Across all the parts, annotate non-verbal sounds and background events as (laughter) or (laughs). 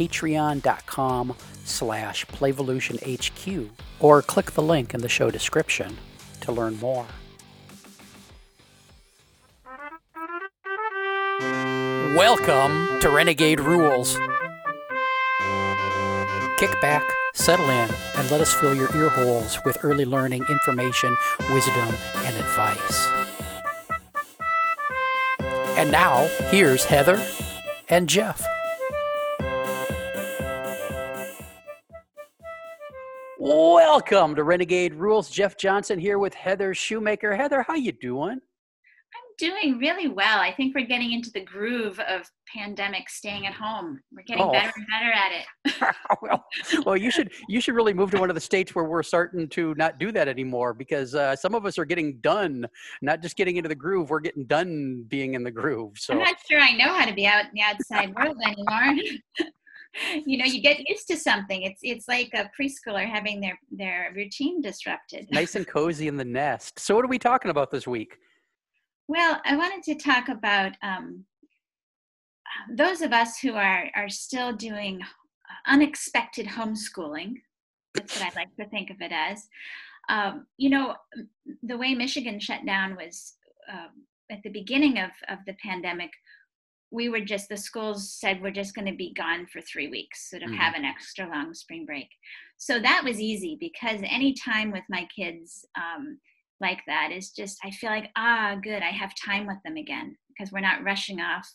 patreon.com slash playvolutionhq or click the link in the show description to learn more. Welcome to Renegade Rules. Kick back, settle in, and let us fill your ear holes with early learning, information, wisdom, and advice. And now, here's Heather and Jeff. Welcome to Renegade Rules. Jeff Johnson here with Heather Shumaker. Heather, how you doing? I'm doing really well. I think we're getting into the groove of pandemic staying at home. We're getting Oh. better and better at it. (laughs) (laughs) well, well, you should you should really move to one of the states where we're starting to not do that anymore because uh, some of us are getting done, not just getting into the groove. We're getting done being in the groove. So I'm not sure I know how to be out in the outside world anymore. (laughs) (laughs) you know, you get used to something. It's it's like a preschooler having their their routine disrupted. (laughs) nice and cozy in the nest. So what are we talking about this week? Well, I wanted to talk about um, those of us who are are still doing unexpected homeschooling. That's what I like to think of it as. Um, you know, the way Michigan shut down was um, at the beginning of of the pandemic. We were just the schools said we're just going to be gone for three weeks, so to Mhm. have an extra long spring break. So that was easy because any time with my kids. Um, like that is just i feel like ah good i have time with them again because we're not rushing off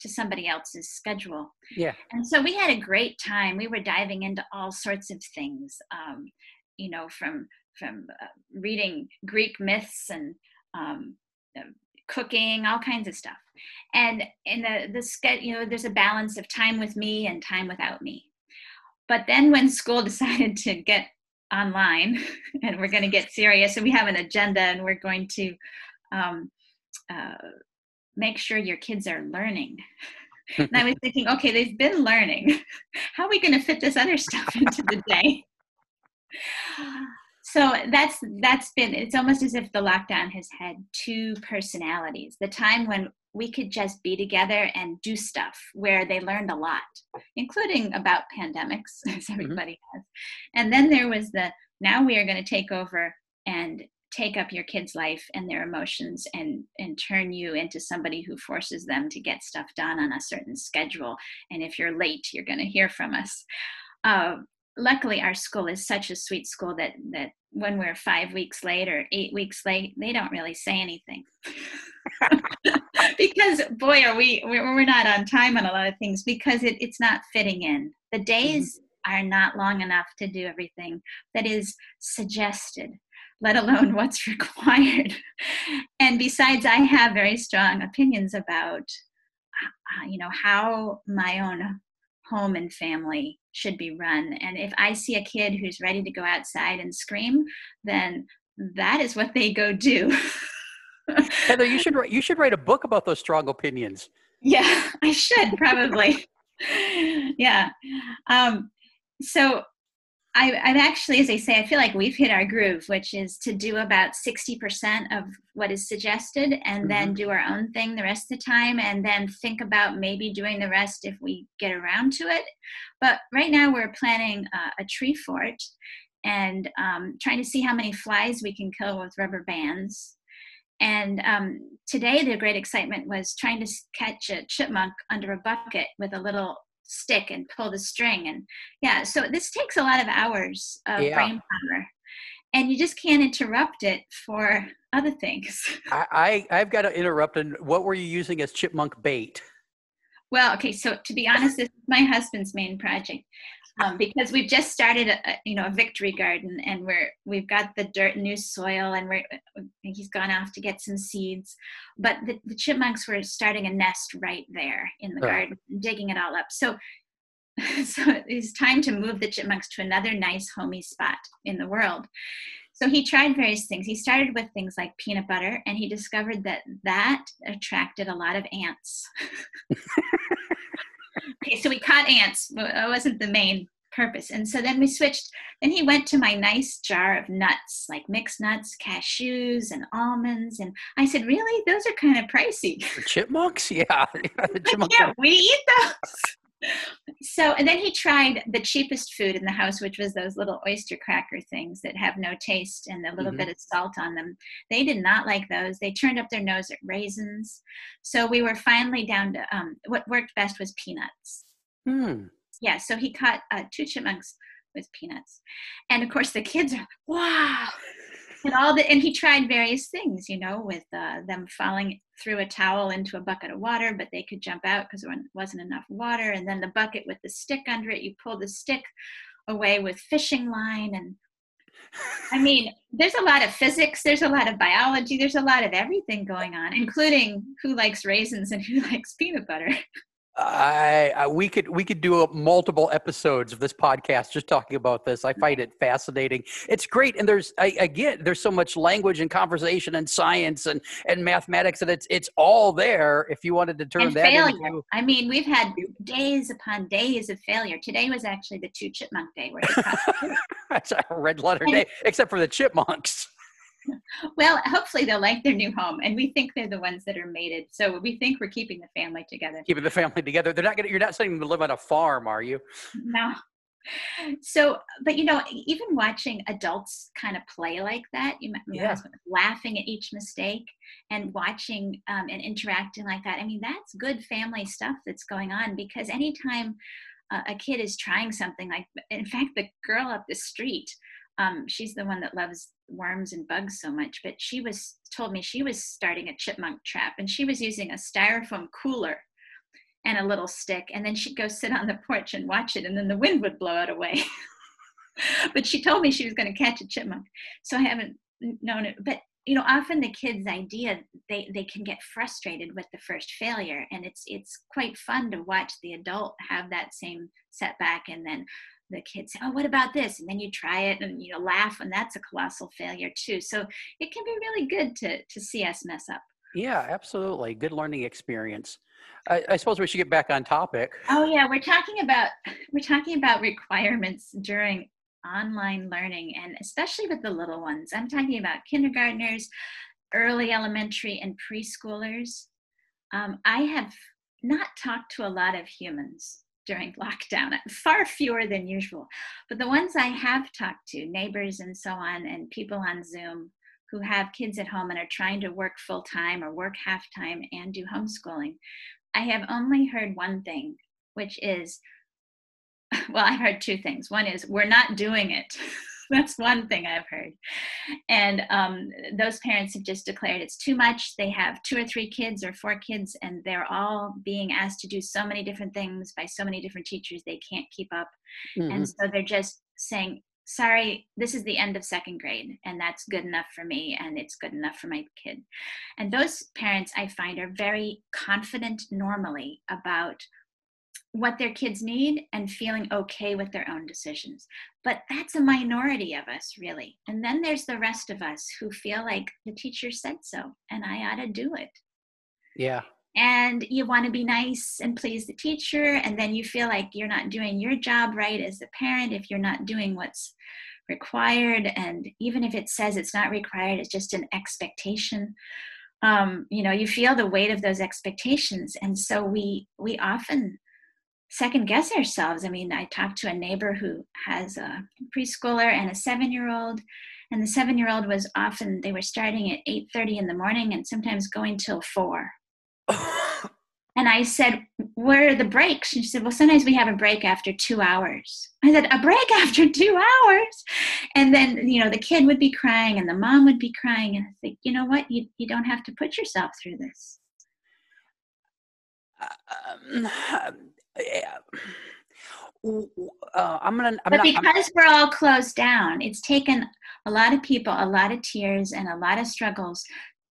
to somebody else's schedule Yeah. and so we had a great time we were diving into all sorts of things um, you know from from uh, reading greek myths and um, uh, cooking all kinds of stuff. And in the the you know there's a balance of time with me and time without me. But then when school (laughs) decided to get online (laughs) and we're going to get serious and we have an agenda and we're going to um, uh, make sure your kids are learning. (laughs) And i was thinking okay they've been learning. How are we going to fit this other stuff into the day so that's that's been it's almost as if the lockdown has had two personalities. The time when we could just be together and do stuff where they learned a lot including about pandemics (laughs) as everybody has. And then there was the now we are going to take over and take up your kid's life and their emotions and and turn you into somebody who forces them to get stuff done on a certain schedule. And if you're late you're going to hear from us. Uh, luckily our school is such a sweet school that that when we're five weeks late or eight weeks late they don't really say anything. (laughs) Because boy are we we're not on time on a lot of things because it, it's not fitting in. The days are not long enough to do everything that is suggested let alone what's (laughs) required. And besides i have very strong opinions about uh, you know how my own home and family should be run. And if i see a kid who's ready to go outside and scream then that is what they go do. (laughs) Heather, you should write you should write a book about those strong opinions. yeah (laughs) i should probably. (laughs) Yeah. Um, so I, i've actually as i say i feel like we've hit our groove which is to do about 60% of what is suggested and then do our own thing the rest of the time and then think about maybe doing the rest if we get around to it. But right now we're planning uh, a tree fort and um, trying to see how many flies we can kill with rubber bands. And um, today, the great excitement was trying to catch a chipmunk under a bucket with a little stick and pull the string. And yeah, so this takes a lot of hours of Yeah. brain power, and you just can't interrupt it for other things. (laughs) I, I I've got to interrupt. And what were you using as chipmunk bait? Well, okay, so to be honest, this is my husband's main project. Um, (laughs) because we've just started a, you know a victory garden and we're we've got the dirt new soil and we're he's gone off to get some seeds but the, the chipmunks were starting a nest right there in the Oh. garden digging it all up so (laughs) so it's time to move the chipmunks to another nice homey spot in the world. So he tried various things. He started with things like peanut butter, and he discovered that that attracted a lot of ants. (laughs) okay, so we caught ants. It wasn't the main purpose. And so then we switched. Then he went to my nice jar of nuts, like mixed nuts, cashews, and almonds. And I said, Really? Those are kind of pricey. For chipmunks? (laughs) Yeah. (laughs) the (laughs) chipmunks yeah, we eat those. So, and then he tried the cheapest food in the house, which was those little oyster cracker things that have no taste and a little mm-hmm. bit of salt on them. They did not like those. They turned up their nose at raisins. So we were finally down to um, what worked best was peanuts. Hmm yeah, so he caught uh, two chipmunks with peanuts, and of course the kids are wow, and all the and he tried various things, you know, with uh, them falling through a towel into a bucket of water, but they could jump out because there wasn't enough water, and then the bucket with the stick under it, you pull the stick away with fishing line and I mean, there's a lot of physics, there's a lot of biology, there's a lot of everything going on, including who likes raisins and who (laughs) likes peanut butter. I, I, we could we could do a, multiple episodes of this podcast just talking about this. I find it fascinating. It's great, and there's I, again there's so much language and conversation and science and and mathematics, and it's it's all there if you wanted to turn and that failure. into. I mean, we've had days upon days of failure. Today was actually the two chipmunk day where (laughs) that's a red letter day, except for the chipmunks well, hopefully they'll like their new home, and we think they're the ones that are mated. So we think we're keeping the family together. Keeping the family together. They're not gonna. You're not sending them to live on a farm, are you? No. So, but you know, even watching adults kind of play like that, you yeah. laughing at each mistake and watching um, and interacting like that. I mean, that's good family stuff that's going on because anytime uh, a kid is trying something like, in fact, the girl up the street um, she's the one that loves worms and bugs so much but she was told me she was starting a chipmunk trap and she was using a styrofoam cooler and a little stick and then she'd go sit on the (laughs) porch and watch it and then the wind would blow it away. (laughs) But she told me she was going to catch a chipmunk so i haven't known it but you know often the kids idea they they can get frustrated with the first failure and it's it's quite fun to watch the adult have that same setback and then the kids say, oh what about this? And then you try it and you know laugh and that's a colossal failure too. So it can be really good to to see us mess up. Yeah absolutely. Good learning experience. I, I suppose we should get back on topic. Oh yeah we're talking about (laughs) we're talking about requirements during online learning and especially with the little ones. I'm talking about kindergartners early elementary and preschoolers. Um, i have not talked to a lot of humans during lockdown, (laughs) far fewer than usual. But the ones I have talked to, neighbors and so on, and people on Zoom who have kids at home and are trying to work full time or work half time and do homeschooling, I have only heard one thing, which is (laughs) well, I've heard two things. One is we're not doing it. (laughs) (laughs) That's one thing I've heard. And um, those parents have just declared it's too much. They have two or three kids or four kids, and they're all being asked to do so many different things by so many different teachers, they can't keep up. Mm-hmm. And so they're just saying, sorry, this is the end of second grade, and that's good enough for me, and it's good enough for my kid. And those parents I find are very confident normally about what their kids need and feeling okay with their own decisions. But that's a minority of us, really. And then there's the rest of us who feel like the teacher said so and I ought to do it. Yeah. And you want to be nice and please the teacher. And then you feel like you're not doing your job right as a parent if you're not doing what's required. And even if it says it's not required, it's just an expectation. Um, you know, you feel the weight of those expectations. And so we we often second guess ourselves. I mean, I talked to a neighbor who has a preschooler and a seven year old, and the seven year old was often they were starting at 8:30 in the morning and sometimes going till four. (laughs) and I said, Where are the breaks? And she said, Well, sometimes we have a break after two hours. I said, A break (laughs) after two hours? And then, you know, the kid would be crying and the mom would be crying. And I think, you know what? You, you don't have to put yourself through this. Um, uh, I'm gonna. I'm but not, because I'm, we're all closed down, it's taken a lot of people, a lot of tears, and a lot of struggles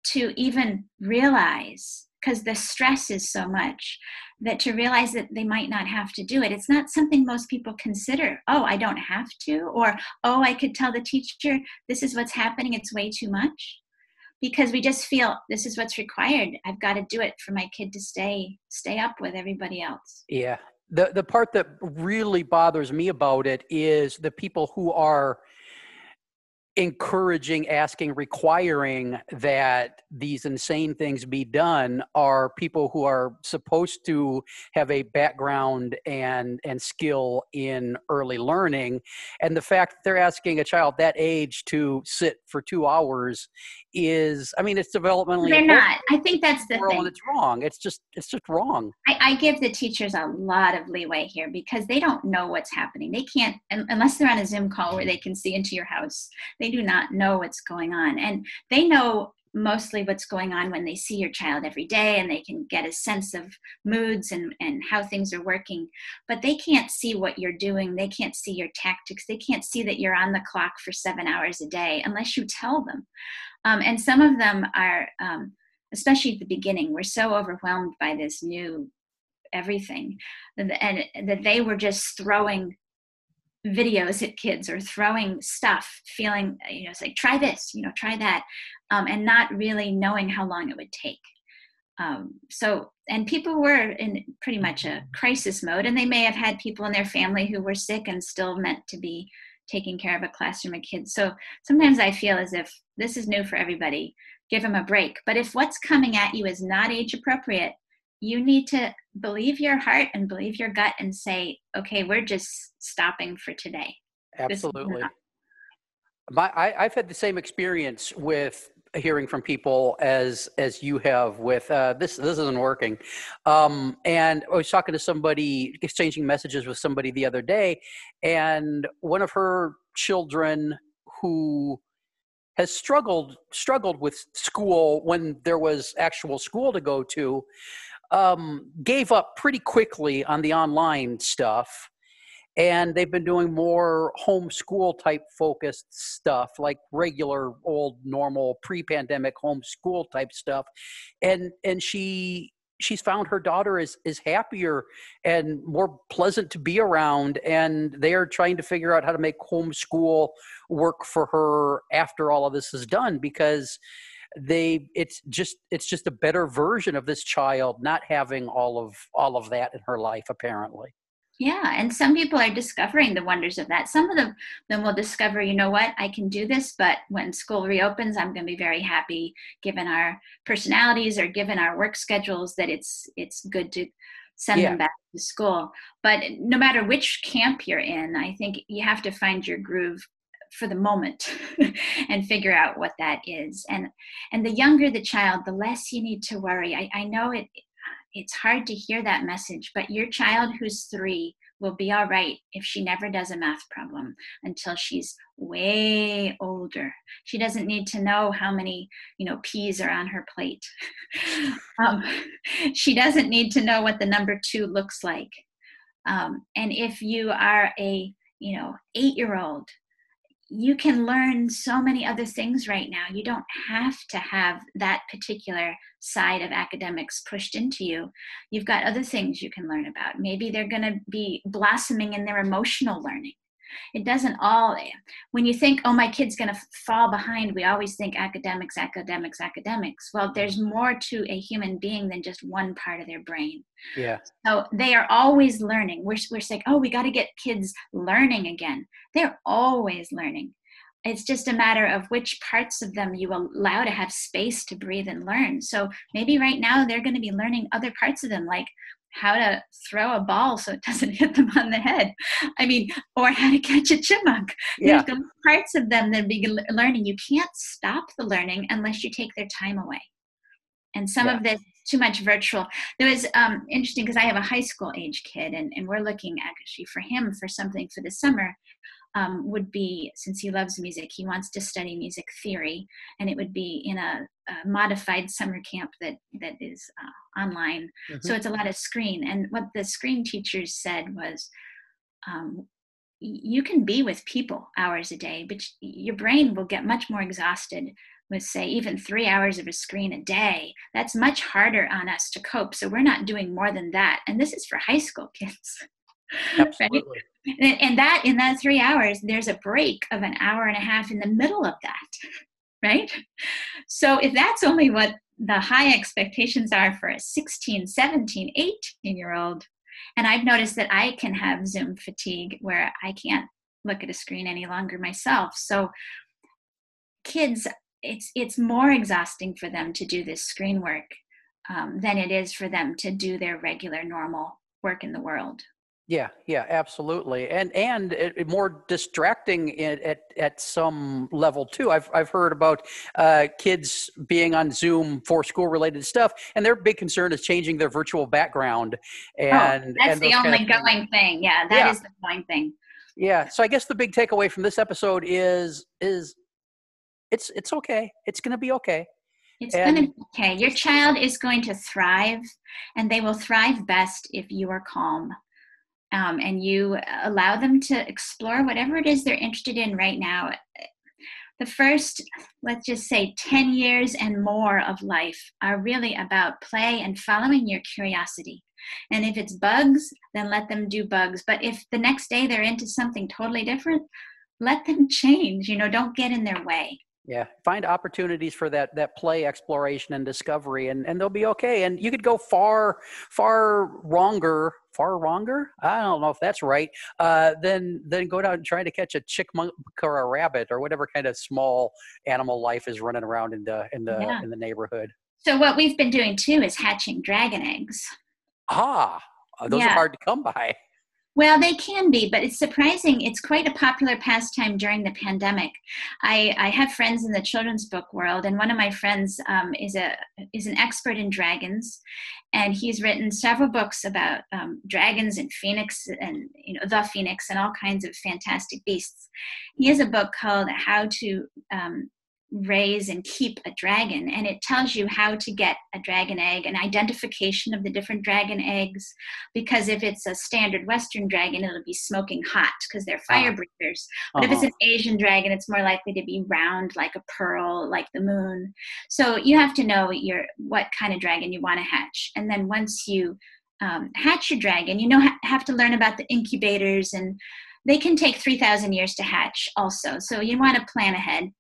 to even realize, because the stress is so much, that to realize that they might not have to do it it's not something most people consider oh i don't have to or oh i could tell the teacher this is what's happening it's way too much because we just feel this is what's required. I've got to do it for my kid to stay stay up with everybody else. Yeah. The the part that really bothers me about it is the people who are encouraging, asking, requiring that these insane things be done are people who are supposed to have a background and and skill in early learning. And the fact that they're asking a child that age to sit for 2 hours is i mean it's developmentally they're not. I think that's the thing. it's wrong. It's just it's just wrong. I, I, give the teachers a lot of leeway here because they don't know what's happening. They can't unless they're on a zoom call where mm-hmm. they can see into your house they do not know what's going on. And they know mostly what's going on when they see your child every day and they can get a sense of moods and, and how things are working but they can't see what you're doing. They can't see your tactics. They can't see that you're on the clock for seven hours a day unless you tell them. Um, and some of them are, um, especially at the beginning, we're so overwhelmed by this new everything and, and that they were just throwing videos at kids or throwing stuff feeling you know it's like try this you know try that um, and not really knowing how long it would take um, so and people were in pretty much a crisis mode and they may have had people in their family who were sick and still meant to be taking care of a classroom of kids. So sometimes I feel as if this is new for everybody. Give them a break. But if what's coming at you is not age appropriate, you need to believe your heart and believe your gut and say, okay, we're just stopping for today. Absolutely. My, I, have had the same experience with hearing from people as as you have with uh, this this isn't working um, and i was talking to somebody exchanging messages with somebody the other day and one of her children who has struggled struggled with school when there was actual school to go to um, gave up pretty quickly on the online stuff. And they've been doing more homeschool type focused stuff like regular old normal pre-pandemic homeschool type stuff. And and she she's found her daughter is is happier and more pleasant to be around. And they are trying to figure out how to make homeschool work for her after all of this is done because they it's just it's just a better version of this child not having all of all of that in her life apparently yeah, and some people are discovering the wonders of that. Some of them then will discover, you know what, I can do this, but when school reopens, I'm going to be very happy given our personalities or given our work schedules that it's it's good to send yeah. them back to school. But no matter which camp you're in, I think you have to find your groove for the moment (laughs) and figure out what that is. And and the younger the child, the less you need to worry. I, I know it it's hard to hear that message, but your child who's three will be all right if she never does a math problem until she's way older. She doesn't need to know how many, you know, peas are on her plate. (laughs) um, she doesn't need to know what the number two looks like. Um, and if you are a, you know, eight year old you can learn so many other things right now. You don't have to have that particular side of academics pushed into you. You've got other things you can learn about. Maybe they're going to be blossoming in their emotional learning. It doesn't all, when you think, oh, my kid's going to fall behind, we always think academics, academics, academics. Well, there's more to a human being than just one part of their brain. Yeah. So they are always learning. We're, we're saying, oh, we got to get kids learning again. They're always learning. It's just a matter of which parts of them you allow to have space to breathe and learn. So maybe right now they're going to be learning other parts of them, like how to throw a ball so it doesn't (laughs) hit them on the head. I mean, or how to catch a chipmunk. Yeah. There's parts of them that be learning. You can't stop the learning unless you take their time away. And some yeah. of this too much virtual. There was um, interesting because I have a high school age kid, and, and we're looking actually for him for something for the summer. Um, would be since he loves music, he wants to study music theory, and it would be in a, a modified summer camp that that is uh, online. Mm-hmm. So it's a lot of screen. And what the screen teachers said was, um, you can be with people hours a day, but your brain will get much more exhausted with say even three hours of a screen a day that's much harder on us to cope so we're not doing more than that and this is for high school kids (laughs) Absolutely. right? and that in that three hours there's a break of an hour and a half in the middle of that (laughs) right so if that's only what the high expectations are for a 16 17 18 year old and i've noticed that i can have zoom fatigue where i can't look at a screen any longer myself so kids it's it's more exhausting for them to do this screen work um, than it is for them to do their regular normal work in the world yeah, yeah, absolutely, and and it, it more distracting at, at at some level too. I've I've heard about uh, kids being on Zoom for school related stuff, and their big concern is changing their virtual background. Oh, and oh, that's and the only going thing. Yeah, that yeah. is the going thing. Yeah, so I guess the big takeaway from this episode is is it's it's okay. It's going to be okay. It's going to be okay. Your child is going to thrive, and they will thrive best if you are calm um, and you allow them to explore whatever it is they're interested in right now. The first, let's just say, 10 years and more of life are really about play and following your curiosity. And if it's bugs, then let them do bugs. But if the next day they're into something totally different, let them (laughs) change. You know, don't get in their way. Yeah, find opportunities for that that play, exploration, and discovery, and and they'll be okay. And you could go far, far wronger, far wronger. I don't know if that's right. Uh, then then go down and try to catch a chipmunk or a rabbit or whatever kind of small animal life is running around in the in the yeah. in the neighborhood. So what we've been doing too is hatching dragon eggs. Ah, those yeah. are hard to come by. Well, they can be, but it's surprising. It's quite a popular pastime during the pandemic. I, I have friends in the children's book world, and one of my friends um, is a is an expert in dragons, and he's written several books about um, dragons and phoenix and you know the phoenix and all kinds of fantastic beasts. He has a book called How to um, raise and keep a dragon and it tells you how to get a dragon egg an identification of the different dragon eggs because if it's a standard western dragon it'll be smoking hot because they're fire uh-huh. breathers but uh-huh. if it's uh-huh. an asian dragon it's more likely to be round like a pearl like the moon so you have to know your what kind of dragon you want to hatch and then once you um, hatch your dragon you know ha- have to learn about the incubators and they can take 3000 years to hatch also so you want to plan ahead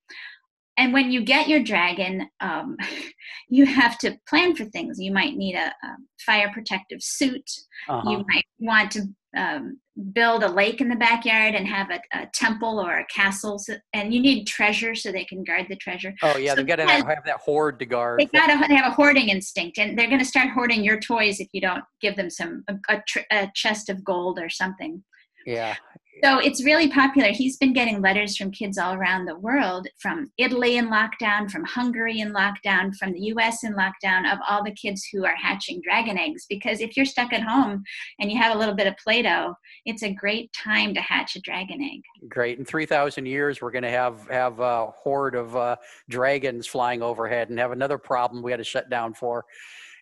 and when you get your dragon, um, (laughs) you have to plan for things. You might need a, a fire protective suit. Uh-huh. You might want to um, build a lake in the backyard and have a, a temple or a castle. So, and you need treasure so they can guard the treasure. Oh yeah, so they've got to have, have that hoard to guard. They got to have a hoarding instinct, and they're going to start hoarding your toys if you don't give them some a, a, tr- a chest of gold or something. Yeah, so it's really popular. He's been getting letters from kids all around the world, from Italy in lockdown, from Hungary in lockdown, from the US in lockdown, of all the kids who are hatching dragon eggs. Because if you're stuck at home and you have a little bit of Play Doh, it's a great time to hatch a dragon egg. Great. In 3,000 years, we're going to have, have a horde of uh, dragons flying overhead and have another problem we had to shut down for.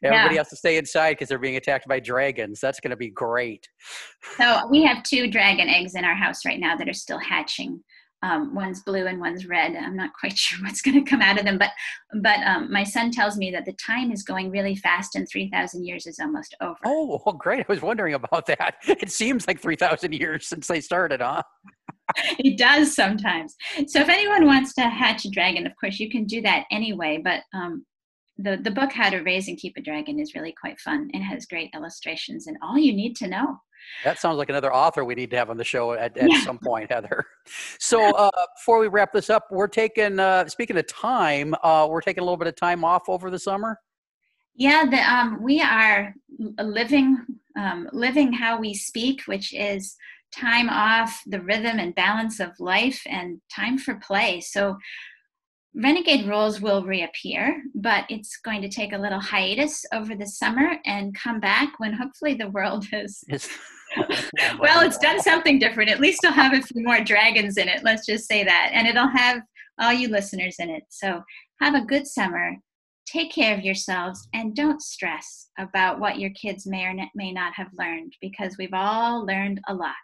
Everybody yeah. has to stay inside because they're being attacked by dragons. That's going to be great. So we have two dragon eggs in our house right now that are still hatching. Um, one's blue and one's red. I'm not quite (laughs) sure what's going to come out of them, but but um, my son tells me that the time is going really fast, and 3,000 years is almost over. Oh, (laughs) well, great! I was wondering about that. (laughs) It seems like 3,000 years since they started, huh? it does sometimes. So if anyone wants to hatch a dragon, of course you can do that anyway. But um, the, the book how to raise and keep a dragon is really quite fun. And has great illustrations and all you need to know. That sounds like another author we need to have on the show at, at yeah. some point heather. So uh, before we wrap this up we're taking uh, speaking of time uh, we're taking a little bit of time off over the summer? Yeah the, um, we are living um, living how we speak which is time off the rhythm and balance of life and time for play. So Renegade Rules will reappear, but it's going to take a little hiatus over the summer and come back when hopefully the world (laughs) has. (laughs) (laughs) well, it's done something different. At least it'll have a few more dragons in it. Let's just say that. And it'll have all you listeners in it. So have a good summer. Take care of yourselves and don't stress about what your kids may or may not have learned because we've all learned a lot.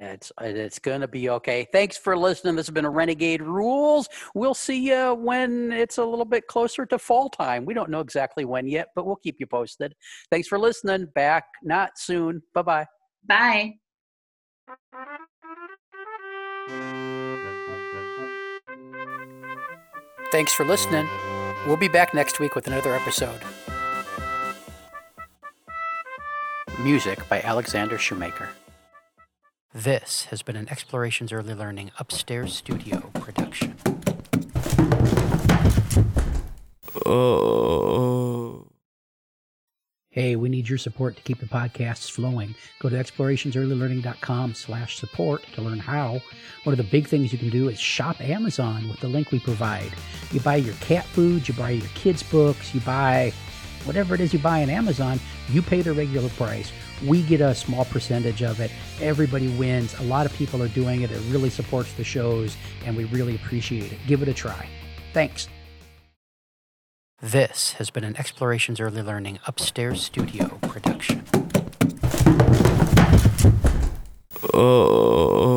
It's uh, it's going to be okay. Thanks for listening. This has been a Renegade Rules. We'll see you when it's a little bit closer to fall time. We don't know exactly when yet, but we'll keep you posted. Thanks for listening. Back not soon. Bye-bye. Bye. Thanks for listening. We'll be back next week with another episode. Music by Alexander Shoemaker. This has been an Explorations Early Learning Upstairs Studio production. Oh. Hey, we need your support to keep the podcasts flowing. Go to explorationsearlylearning.com slash support to learn how. One of the big things you can do is shop Amazon with the link we provide. You buy your cat food, you buy your kids' books, you buy whatever it is you buy on Amazon, you pay the regular price. We get a small percentage of it. Everybody wins. A lot of people are doing it. It really supports the shows, and we really appreciate it. Give it a try. Thanks. This has been an Explorations Early Learning Upstairs Studio production. Oh.